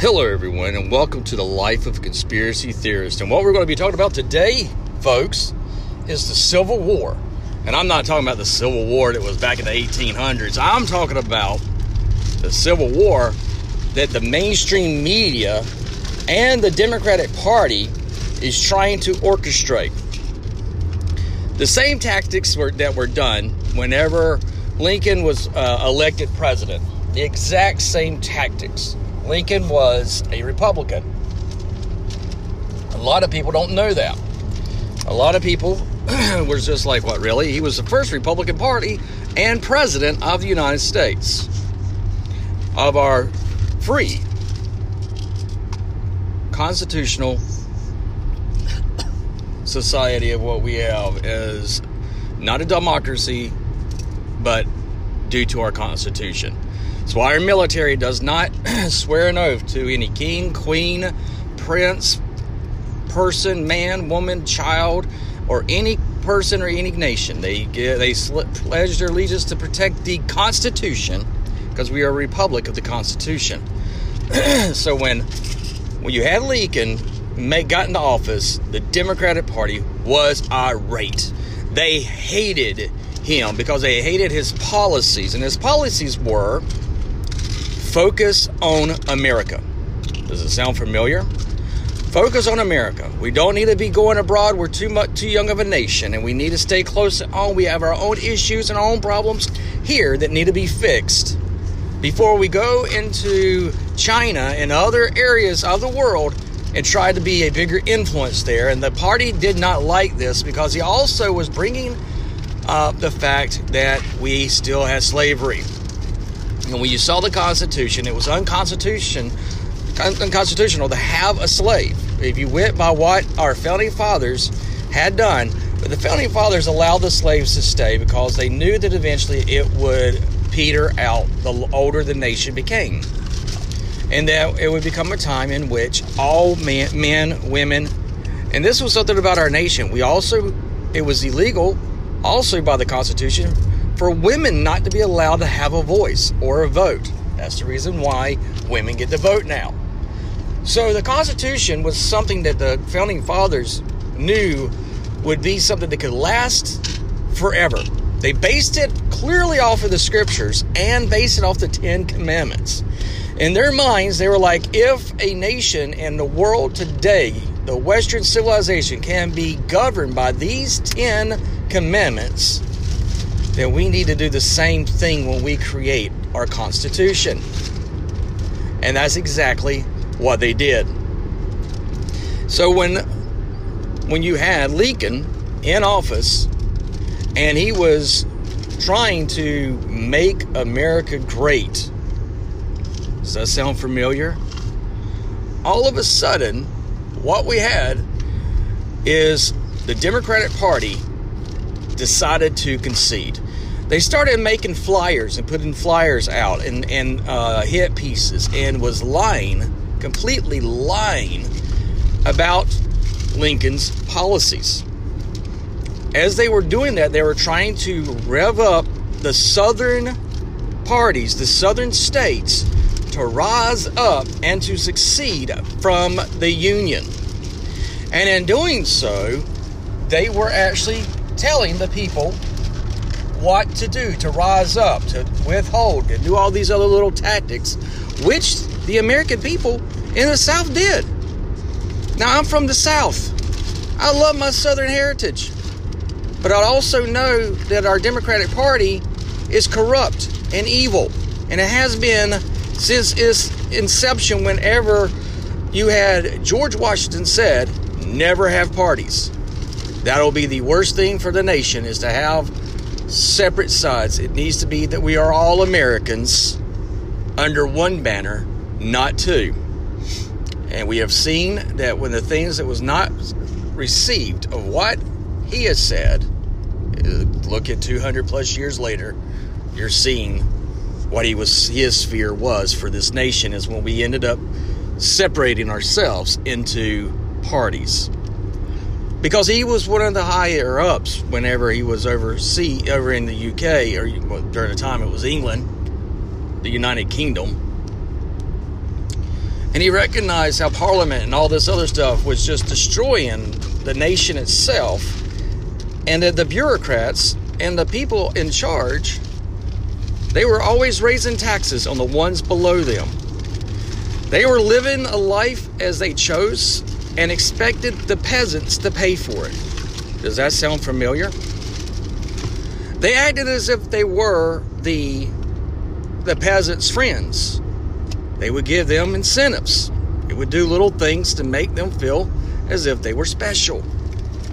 Hello, everyone, and welcome to the Life of a Conspiracy Theorist. And what we're going to be talking about today, folks, is the Civil War. And I'm not talking about the Civil War that was back in the 1800s. I'm talking about the Civil War that the mainstream media and the Democratic Party is trying to orchestrate. The same tactics were, that were done whenever Lincoln was uh, elected president. The exact same tactics Lincoln was a Republican. A lot of people don't know that. A lot of people were just like, what, really? He was the first Republican Party and president of the United States, of our free, constitutional society of what we have is not a democracy, but due to our Constitution. That's why our military does not swear an oath to any king, queen, prince, person, man, woman, child, or any person or any nation. They they pledge their allegiance to protect the Constitution because we are a republic of the Constitution. so when when you had Lincoln make, got into office, the Democratic Party was irate. They hated him because they hated his policies, and his policies were Focus on America. Does it sound familiar? Focus on America. We don't need to be going abroad. We're too much too young of a nation, and we need to stay close at home. We have our own issues and our own problems here that need to be fixed before we go into China and other areas of the world and try to be a bigger influence there. And the party did not like this because he also was bringing up the fact that we still had slavery. And when you saw the Constitution, it was unconstitution, unconstitutional to have a slave. If you went by what our founding fathers had done, but the founding fathers allowed the slaves to stay because they knew that eventually it would peter out the older the nation became. And that it would become a time in which all men, men, women, and this was something about our nation. We also, it was illegal, also by the Constitution, for women not to be allowed to have a voice or a vote. That's the reason why women get to vote now. So the Constitution was something that the founding fathers knew would be something that could last forever. They based it clearly off of the scriptures and based it off the Ten Commandments. In their minds, they were like, if a nation in the world today, the Western civilization, can be governed by these Ten Commandments, then we need to do the same thing when we create our Constitution. And that's exactly what they did. So when when you had Lincoln in office and he was trying to make America great. Does that sound familiar? All of a sudden, what we had is the Democratic Party decided to concede they started making flyers and putting flyers out and, and uh, hit pieces and was lying, completely lying about Lincoln's policies. As they were doing that, they were trying to rev up the southern parties, the southern states, to rise up and to succeed from the Union. And in doing so, they were actually telling the people what to do to rise up, to withhold, and do all these other little tactics, which the American people in the South did. Now, I'm from the South. I love my Southern heritage. But I also know that our Democratic Party is corrupt and evil. And it has been since its inception, whenever you had George Washington said, never have parties. That'll be the worst thing for the nation is to have separate sides. It needs to be that we are all Americans under one banner, not two. And we have seen that when the things that was not received of what he has said, uh, look at 200 plus years later, you're seeing what he was his fear was for this nation is when we ended up separating ourselves into parties because he was one of the higher ups whenever he was overseas over in the UK or well, during the time it was England, the United Kingdom. And he recognized how Parliament and all this other stuff was just destroying the nation itself, and that the bureaucrats and the people in charge, they were always raising taxes on the ones below them. They were living a life as they chose and expected the peasants to pay for it. Does that sound familiar? They acted as if they were the the peasants' friends. They would give them incentives. It would do little things to make them feel as if they were special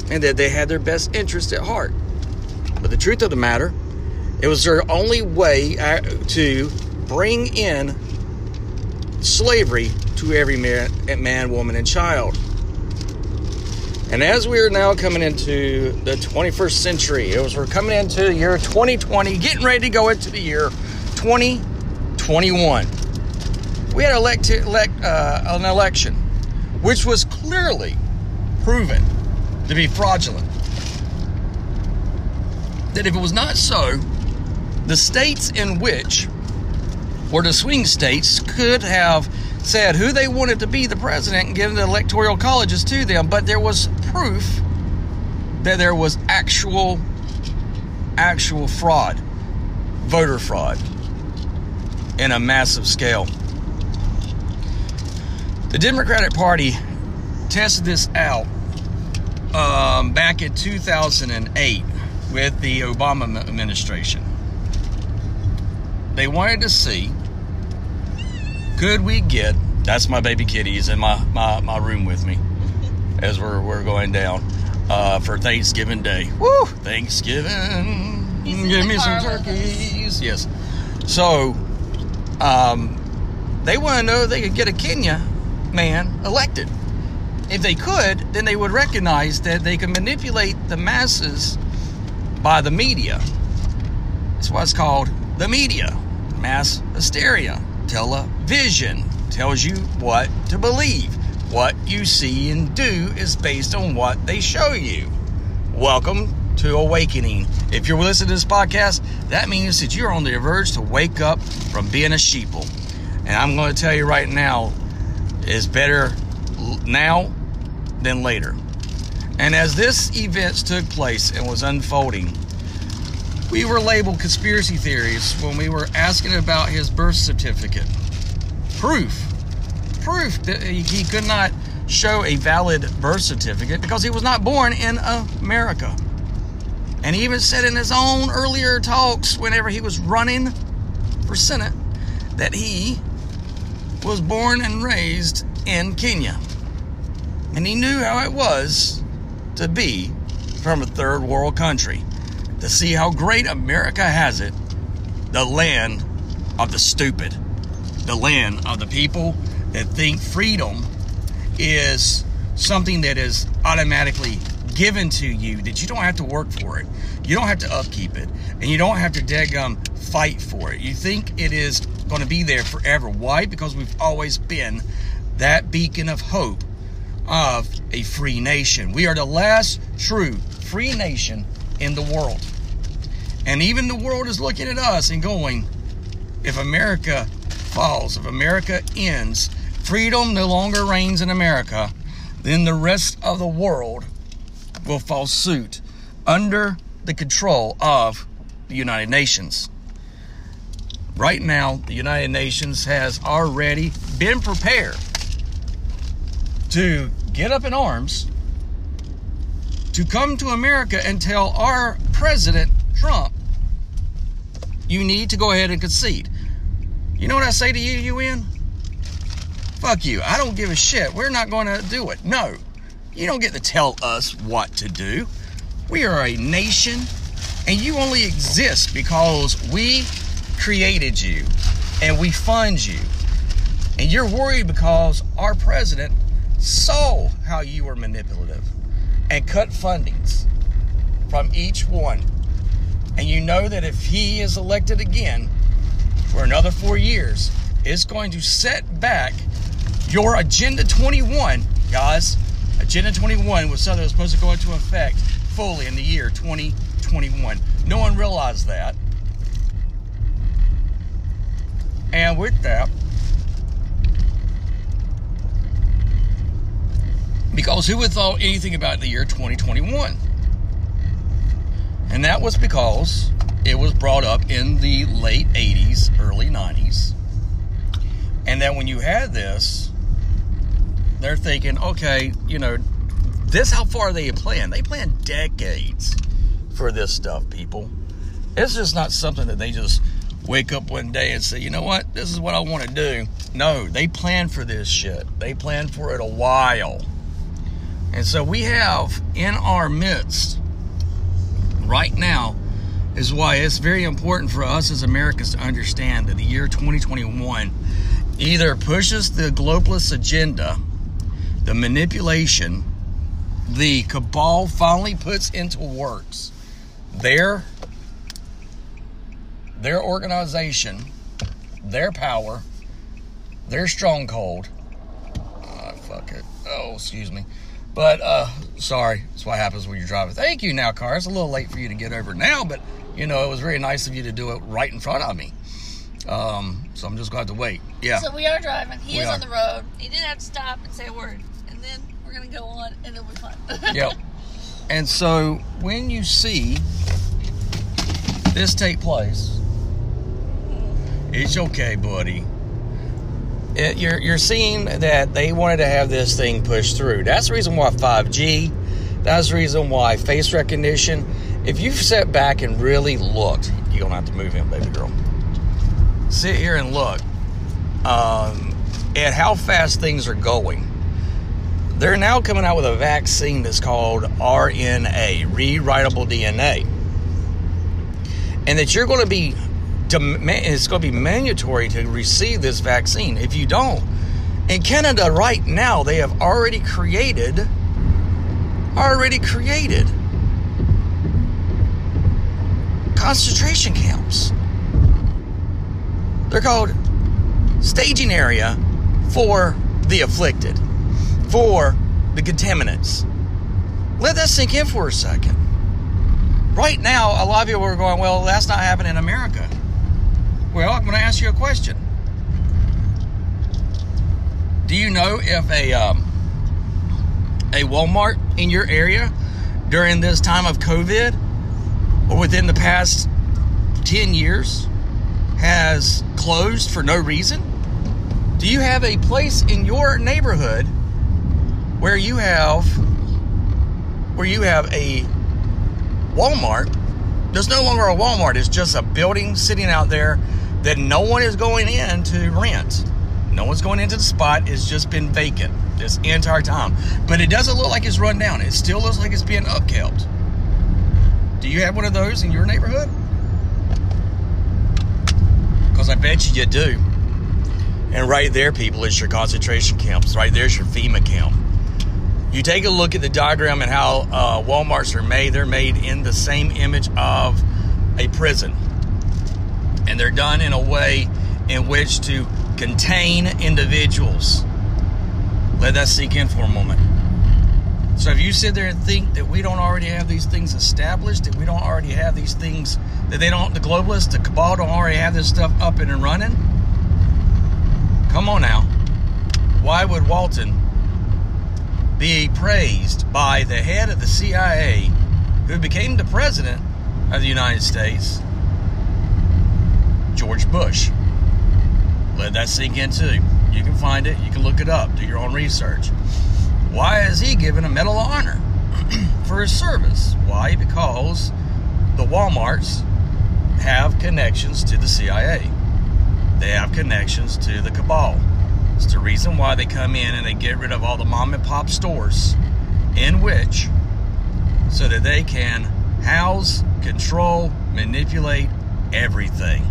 and that they had their best interest at heart. But the truth of the matter, it was their only way uh, to bring in slavery to every man, man, woman, and child. And as we are now coming into the 21st century, as we're coming into the year 2020, getting ready to go into the year 2021, we had elect, elect uh, an election which was clearly proven to be fraudulent. That if it was not so, the states in which, or the swing states, could have said who they wanted to be the president and given the electoral colleges to them, but there was proof that there was actual, actual fraud, voter fraud, in a massive scale. The Democratic Party tested this out um, back in 2008 with the Obama administration. They wanted to see could we get that's my baby kitties in my, my, my room with me as we're, we're going down uh, for Thanksgiving Day. Woo! Thanksgiving. Give me some turkeys. Yes. So, um, they want to know if they could get a Kenya man elected. If they could, then they would recognize that they can manipulate the masses by the media. It's what's called the media, mass hysteria television tells you what to believe. What you see and do is based on what they show you. Welcome to Awakening. If you're listening to this podcast, that means that you're on the verge to wake up from being a sheeple. And I'm going to tell you right now, it's better now than later. And as this events took place and was unfolding, we were labeled conspiracy theories when we were asking about his birth certificate. Proof. Proof that he could not show a valid birth certificate because he was not born in America. And he even said in his own earlier talks, whenever he was running for Senate, that he was born and raised in Kenya. And he knew how it was to be from a third world country to see how great America has it the land of the stupid, the land of the people that think freedom is something that is automatically given to you that you don't have to work for it. You don't have to upkeep it. And you don't have to daggum fight for it. You think it is going to be there forever. Why? Because we've always been that beacon of hope of a free nation. We are the last true free nation in the world. And even the world is looking at us and going, if America falls, if America ends, freedom no longer reigns in America, then the rest of the world will fall suit under the control of the United Nations. Right now, the United Nations has already been prepared to get up in arms to come to America and tell our president, Trump, you need to go ahead and concede. You know what I say to you, UN? Fuck you. I don't give a shit. We're not going to do it. No. You don't get to tell us what to do. We are a nation, and you only exist because we created you and we fund you. And you're worried because our president saw how you were manipulative and cut fundings from each one. And you know that if he is elected again for another four years, it's going to set back your Agenda 21, guys. Agenda 21 was something that was supposed to go into effect fully in the year 2021. No one realized that. And with that, Because who would thought anything about the year 2021? And that was because it was brought up in the late 80s, early 90s. And that when you had this, they're thinking, okay, you know, this how far they plan. They plan decades for this stuff, people. It's just not something that they just wake up one day and say, you know what, this is what I want to do. No, they plan for this shit. They plan for it a while. And so we have in our midst right now is why it's very important for us as Americans to understand that the year 2021 either pushes the globalist agenda, the manipulation, the cabal finally puts into works their their organization, their power, their stronghold. Oh, fuck it. Oh, excuse me. But uh sorry, that's what happens when you're driving. Thank you now, car. It's a little late for you to get over now, but you know, it was very nice of you to do it right in front of me. Um, so I'm just going to have to wait. Yeah. So we are driving. He We is are. on the road. He didn't have to stop and say a word. And then we're going to go on and it'll be fun. Yep. And so when you see this take place, it's okay, buddy. It, you're you're seeing that they wanted to have this thing pushed through. That's the reason why 5G. That's the reason why face recognition. If you've sat back and really looked, you're gonna have to move in, baby girl. Sit here and look um, at how fast things are going they're now coming out with a vaccine that's called RNA, rewritable DNA. And that you're going to be, it's going to be mandatory to receive this vaccine. If you don't, in Canada right now, they have already created, already created concentration camps. They're called staging area for the afflicted for the contaminants. Let that sink in for a second. Right now, a lot of people are going, well, that's not happening in America. Well, I'm going to ask you a question. Do you know if a um, a Walmart in your area during this time of COVID or within the past 10 years has closed for no reason? Do you have a place in your neighborhood where you have where you have a Walmart there's no longer a Walmart it's just a building sitting out there that no one is going in to rent. No one's going into the spot. It's just been vacant this entire time. But it doesn't look like it's run down. It still looks like it's being upkept. Do you have one of those in your neighborhood? Because I bet you you do. And right there people is your concentration camps. Right there's your FEMA camp. You take a look at the diagram and how uh, Walmarts are made. They're made in the same image of a prison. And they're done in a way in which to contain individuals. Let that sink in for a moment. So if you sit there and think that we don't already have these things established, that we don't already have these things, that they don't, the globalists, the cabal don't already have this stuff up and running, come on now. Why would Walton be praised by the head of the CIA, who became the president of the United States, George Bush. Let that sink in too. You can find it, you can look it up, do your own research. Why is he given a Medal of Honor for his service? Why? Because the Walmarts have connections to the CIA. They have connections to the cabal. It's the reason why they come in and they get rid of all the mom and pop stores in which so that they can house, control, manipulate everything.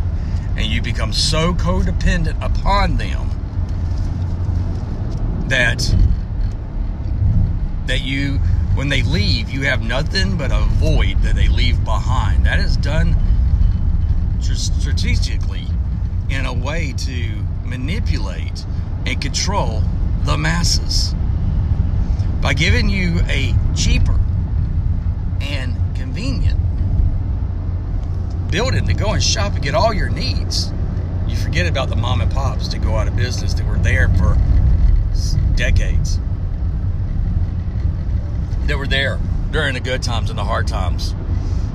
And you become so codependent upon them that that you when they leave you have nothing but a void that they leave behind. That is done tr- strategically in a way to manipulate and control the masses by giving you a cheaper and convenient building to go and shop and get all your needs. You forget about the mom and pops that go out of business that were there for decades. They were there during the good times and the hard times.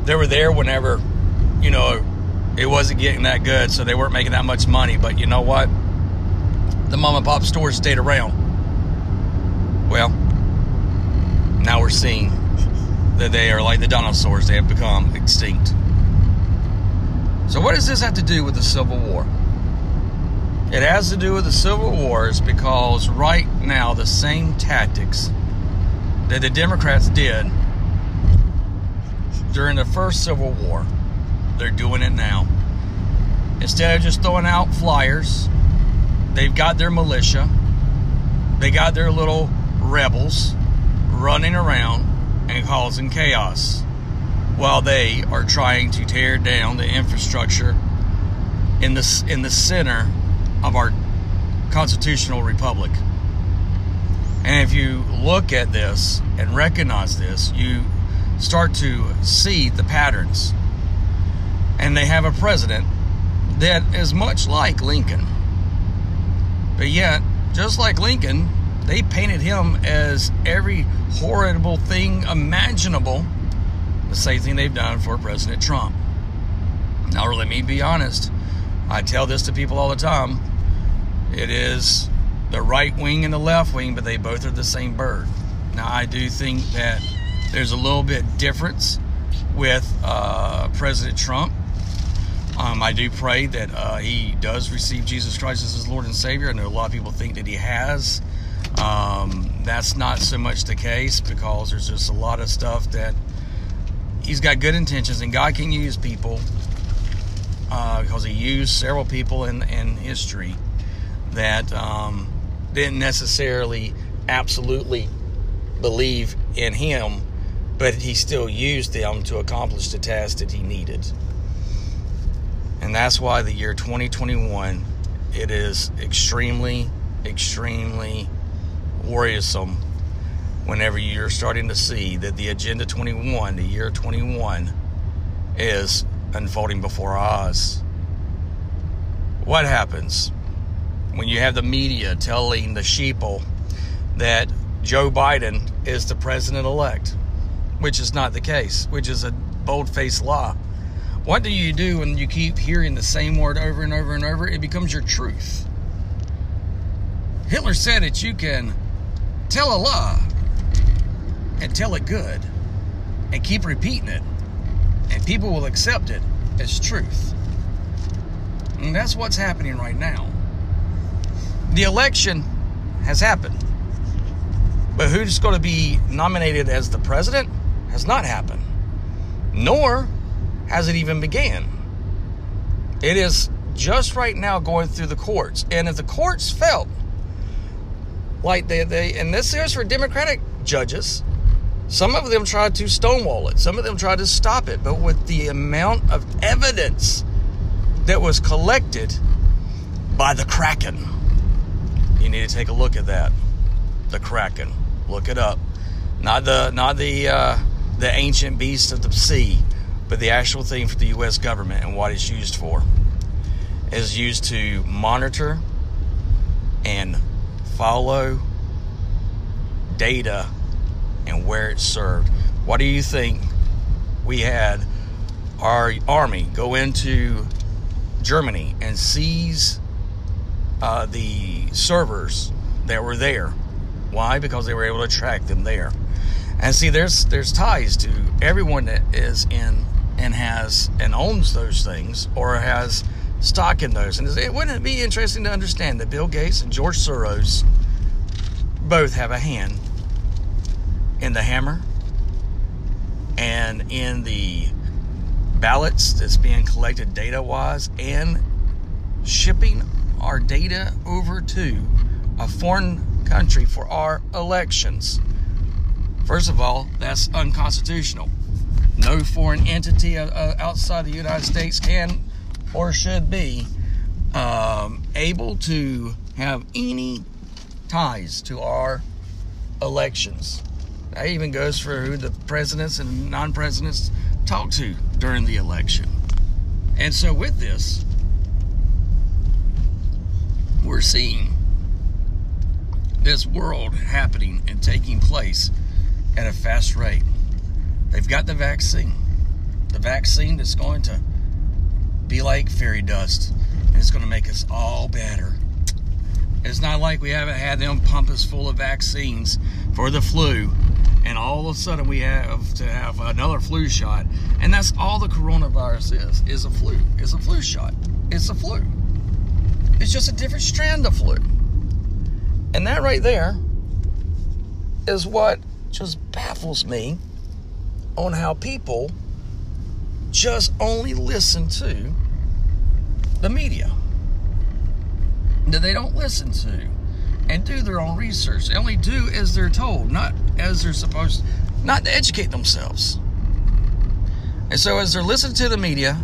They were there whenever, you know, it wasn't getting that good, so they weren't making that much money. But you know what? The mom and pop stores stayed around. Well, now we're seeing that they are like the dinosaurs, they have become extinct. So, what does this have to do with the Civil War? It has to do with the Civil Wars because right now the same tactics that the Democrats did during the first Civil War, they're doing it now. Instead of just throwing out flyers, they've got their militia, they got their little rebels running around and causing chaos while they are trying to tear down the infrastructure in the in the center of our constitutional republic. And if you look at this and recognize this, you start to see the patterns. And they have a president that is much like Lincoln. But yet, just like Lincoln, they painted him as every horrible thing imaginable. The same thing they've done for President Trump. Now, let me be honest. I tell this to people all the time. It is the right wing and the left wing, but they both are the same bird. Now, I do think that there's a little bit difference with uh, President Trump. Um, I do pray that uh, he does receive Jesus Christ as his Lord and Savior. I know a lot of people think that he has. Um, that's not so much the case because there's just a lot of stuff that he's got good intentions, and God can use people uh, because he used several people in in history that um, didn't necessarily absolutely believe in him, but he still used them to accomplish the task that he needed. And that's why the year 2021 it is extremely extremely worrisome whenever you're starting to see that the agenda 21, the year 21 is unfolding before our eyes. What happens when you have the media telling the sheeple that Joe Biden is the president elect, which is not the case, which is a bold faced lie? What do you do when you keep hearing the same word over and over and over? It becomes your truth. Hitler said that you can tell a lie and tell it good and keep repeating it, and people will accept it as truth. And that's what's happening right now. The election has happened, but who's going to be nominated as the president has not happened, nor has it even began. It is just right now going through the courts, and if the courts felt like they, they and this is for Democratic judges, some of them tried to stonewall it, some of them tried to stop it, but with the amount of evidence that was collected by the Kraken, you need to take a look at that. The Kraken, look it up. Not the not the uh, the ancient beast of the sea, but the actual thing for the U.S. government and what it's used for. Is used to monitor and follow data and where it served. What do you think we had our army go into Germany and seize uh, the servers that were there? Why? Because they were able to track them there. And see, there's there's ties to everyone that is in and has and owns those things or has stock in those. And it wouldn't it be interesting to understand that Bill Gates and George Soros both have a hand in the hammer and in the ballots that's being collected data wise and shipping our data over to a foreign country for our elections. First of all, that's unconstitutional. No foreign entity uh, uh, outside the United States can or should be um, able to have any ties to our elections. That even goes for who the presidents and non presidents talk to during the election. And so, with this, we're seeing this world happening and taking place at a fast rate. They've got the vaccine. The vaccine that's going to be like fairy dust and it's going to make us all better. It's not like we haven't had them pump us full of vaccines for the flu and all of a sudden we have to have another flu shot. And that's all the coronavirus is is a flu it's a flu shot. It's a flu. It's just a different strand of flu. And that right there is what just baffles me on how people just only listen to the media. That they don't listen to and do their own research. They only do as they're told, not as they're supposed, not to educate themselves. And so, as they're listening to the media,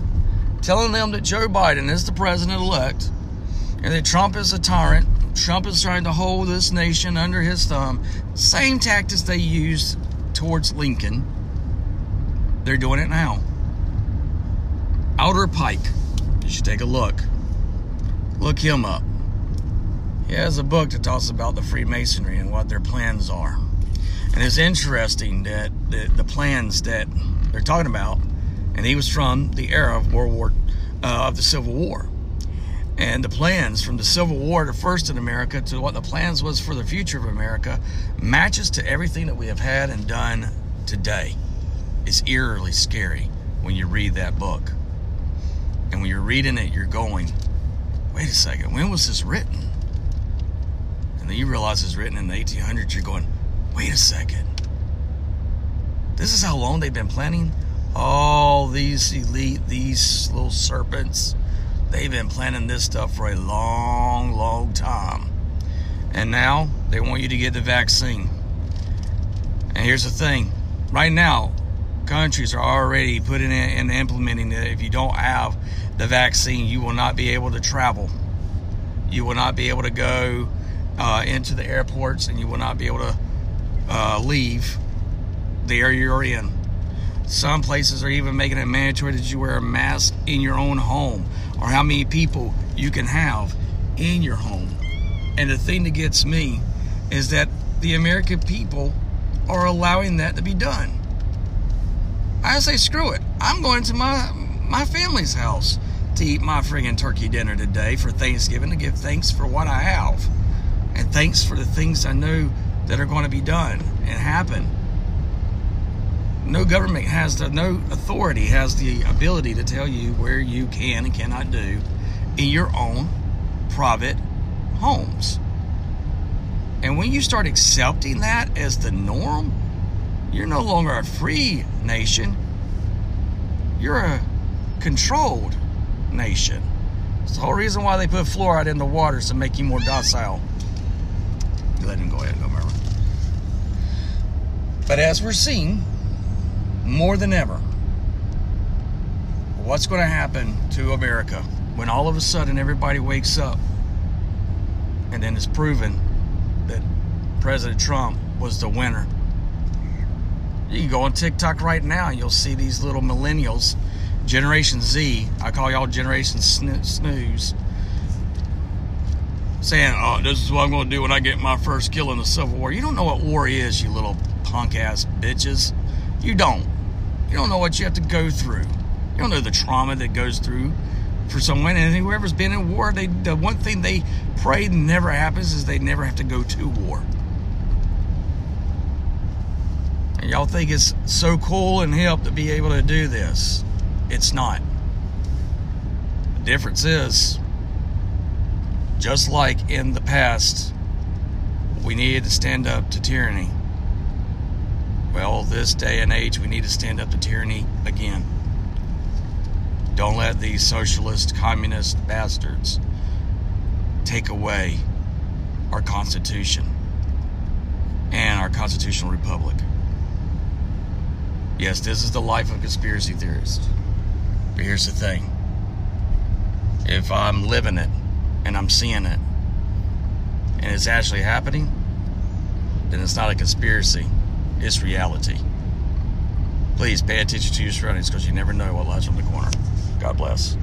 telling them that Joe Biden is the president elect and that Trump is a tyrant, Trump is trying to hold this nation under his thumb, same tactics they used towards Lincoln, they're doing it now. Albert Pike, you should take a look. Look him up. He has a book that talks about the Freemasonry and what their plans are. And it's interesting that the, the plans that they're talking about, and he was from the era of World War, uh, of the Civil War. And the plans from the Civil War to first in America to what the plans was for the future of America matches to everything that we have had and done today. It's eerily scary when you read that book. And when you're reading it, you're going, wait a second, when was this written? and then you realize it's written in the 1800s, you're going, wait a second. This is how long they've been planning all these elite, these little serpents. They've been planning this stuff for a long, long time. And now they want you to get the vaccine. And here's the thing right now, countries are already putting in and implementing that if you don't have the vaccine, you will not be able to travel. You will not be able to go uh, into the airports and you will not be able to uh, leave the area you're in. Some places are even making it mandatory that you wear a mask in your own home or how many people you can have in your home. And the thing that gets me is that the American people are allowing that to be done. I say, screw it. I'm going to my my family's house to eat my friggin' turkey dinner today for Thanksgiving to give thanks for what I have and thanks for the things I know that are going to be done and happen. No government has the, no authority has the ability to tell you where you can and cannot do in your own private homes. And when you start accepting that as the norm, you're no longer a free nation. You're a controlled nation. It's the whole reason why they put fluoride in the water is to make you more docile let him go ahead and go, Merlin. But as we're seeing, more than ever, what's going to happen to America when all of a sudden everybody wakes up and then it's proven that President Trump was the winner? You can go on TikTok right now you'll see these little millennials, Generation Z, I call y'all Generation Snooze saying, "Oh, this is what I'm going to do when I get my first kill in the Civil War." You don't know what war is, you little punk ass bitches. You don't. You don't know what you have to go through. You don't know the trauma that goes through for someone. And whoever's been in war, they the one thing they pray never happens is they never have to go to war. And y'all think it's so cool and hip to be able to do this. It's not. The difference is just like in the past, we needed to stand up to tyranny. Well, this day and age, we need to stand up to tyranny again. Don't let these socialist, communist bastards take away our Constitution and our constitutional republic. Yes, this is the life of conspiracy theorists. But here's the thing if I'm living it, and I'm seeing it and it's actually happening, then it's not a conspiracy, it's reality. Please pay attention to your surroundings because you never know what lies on the corner. God bless.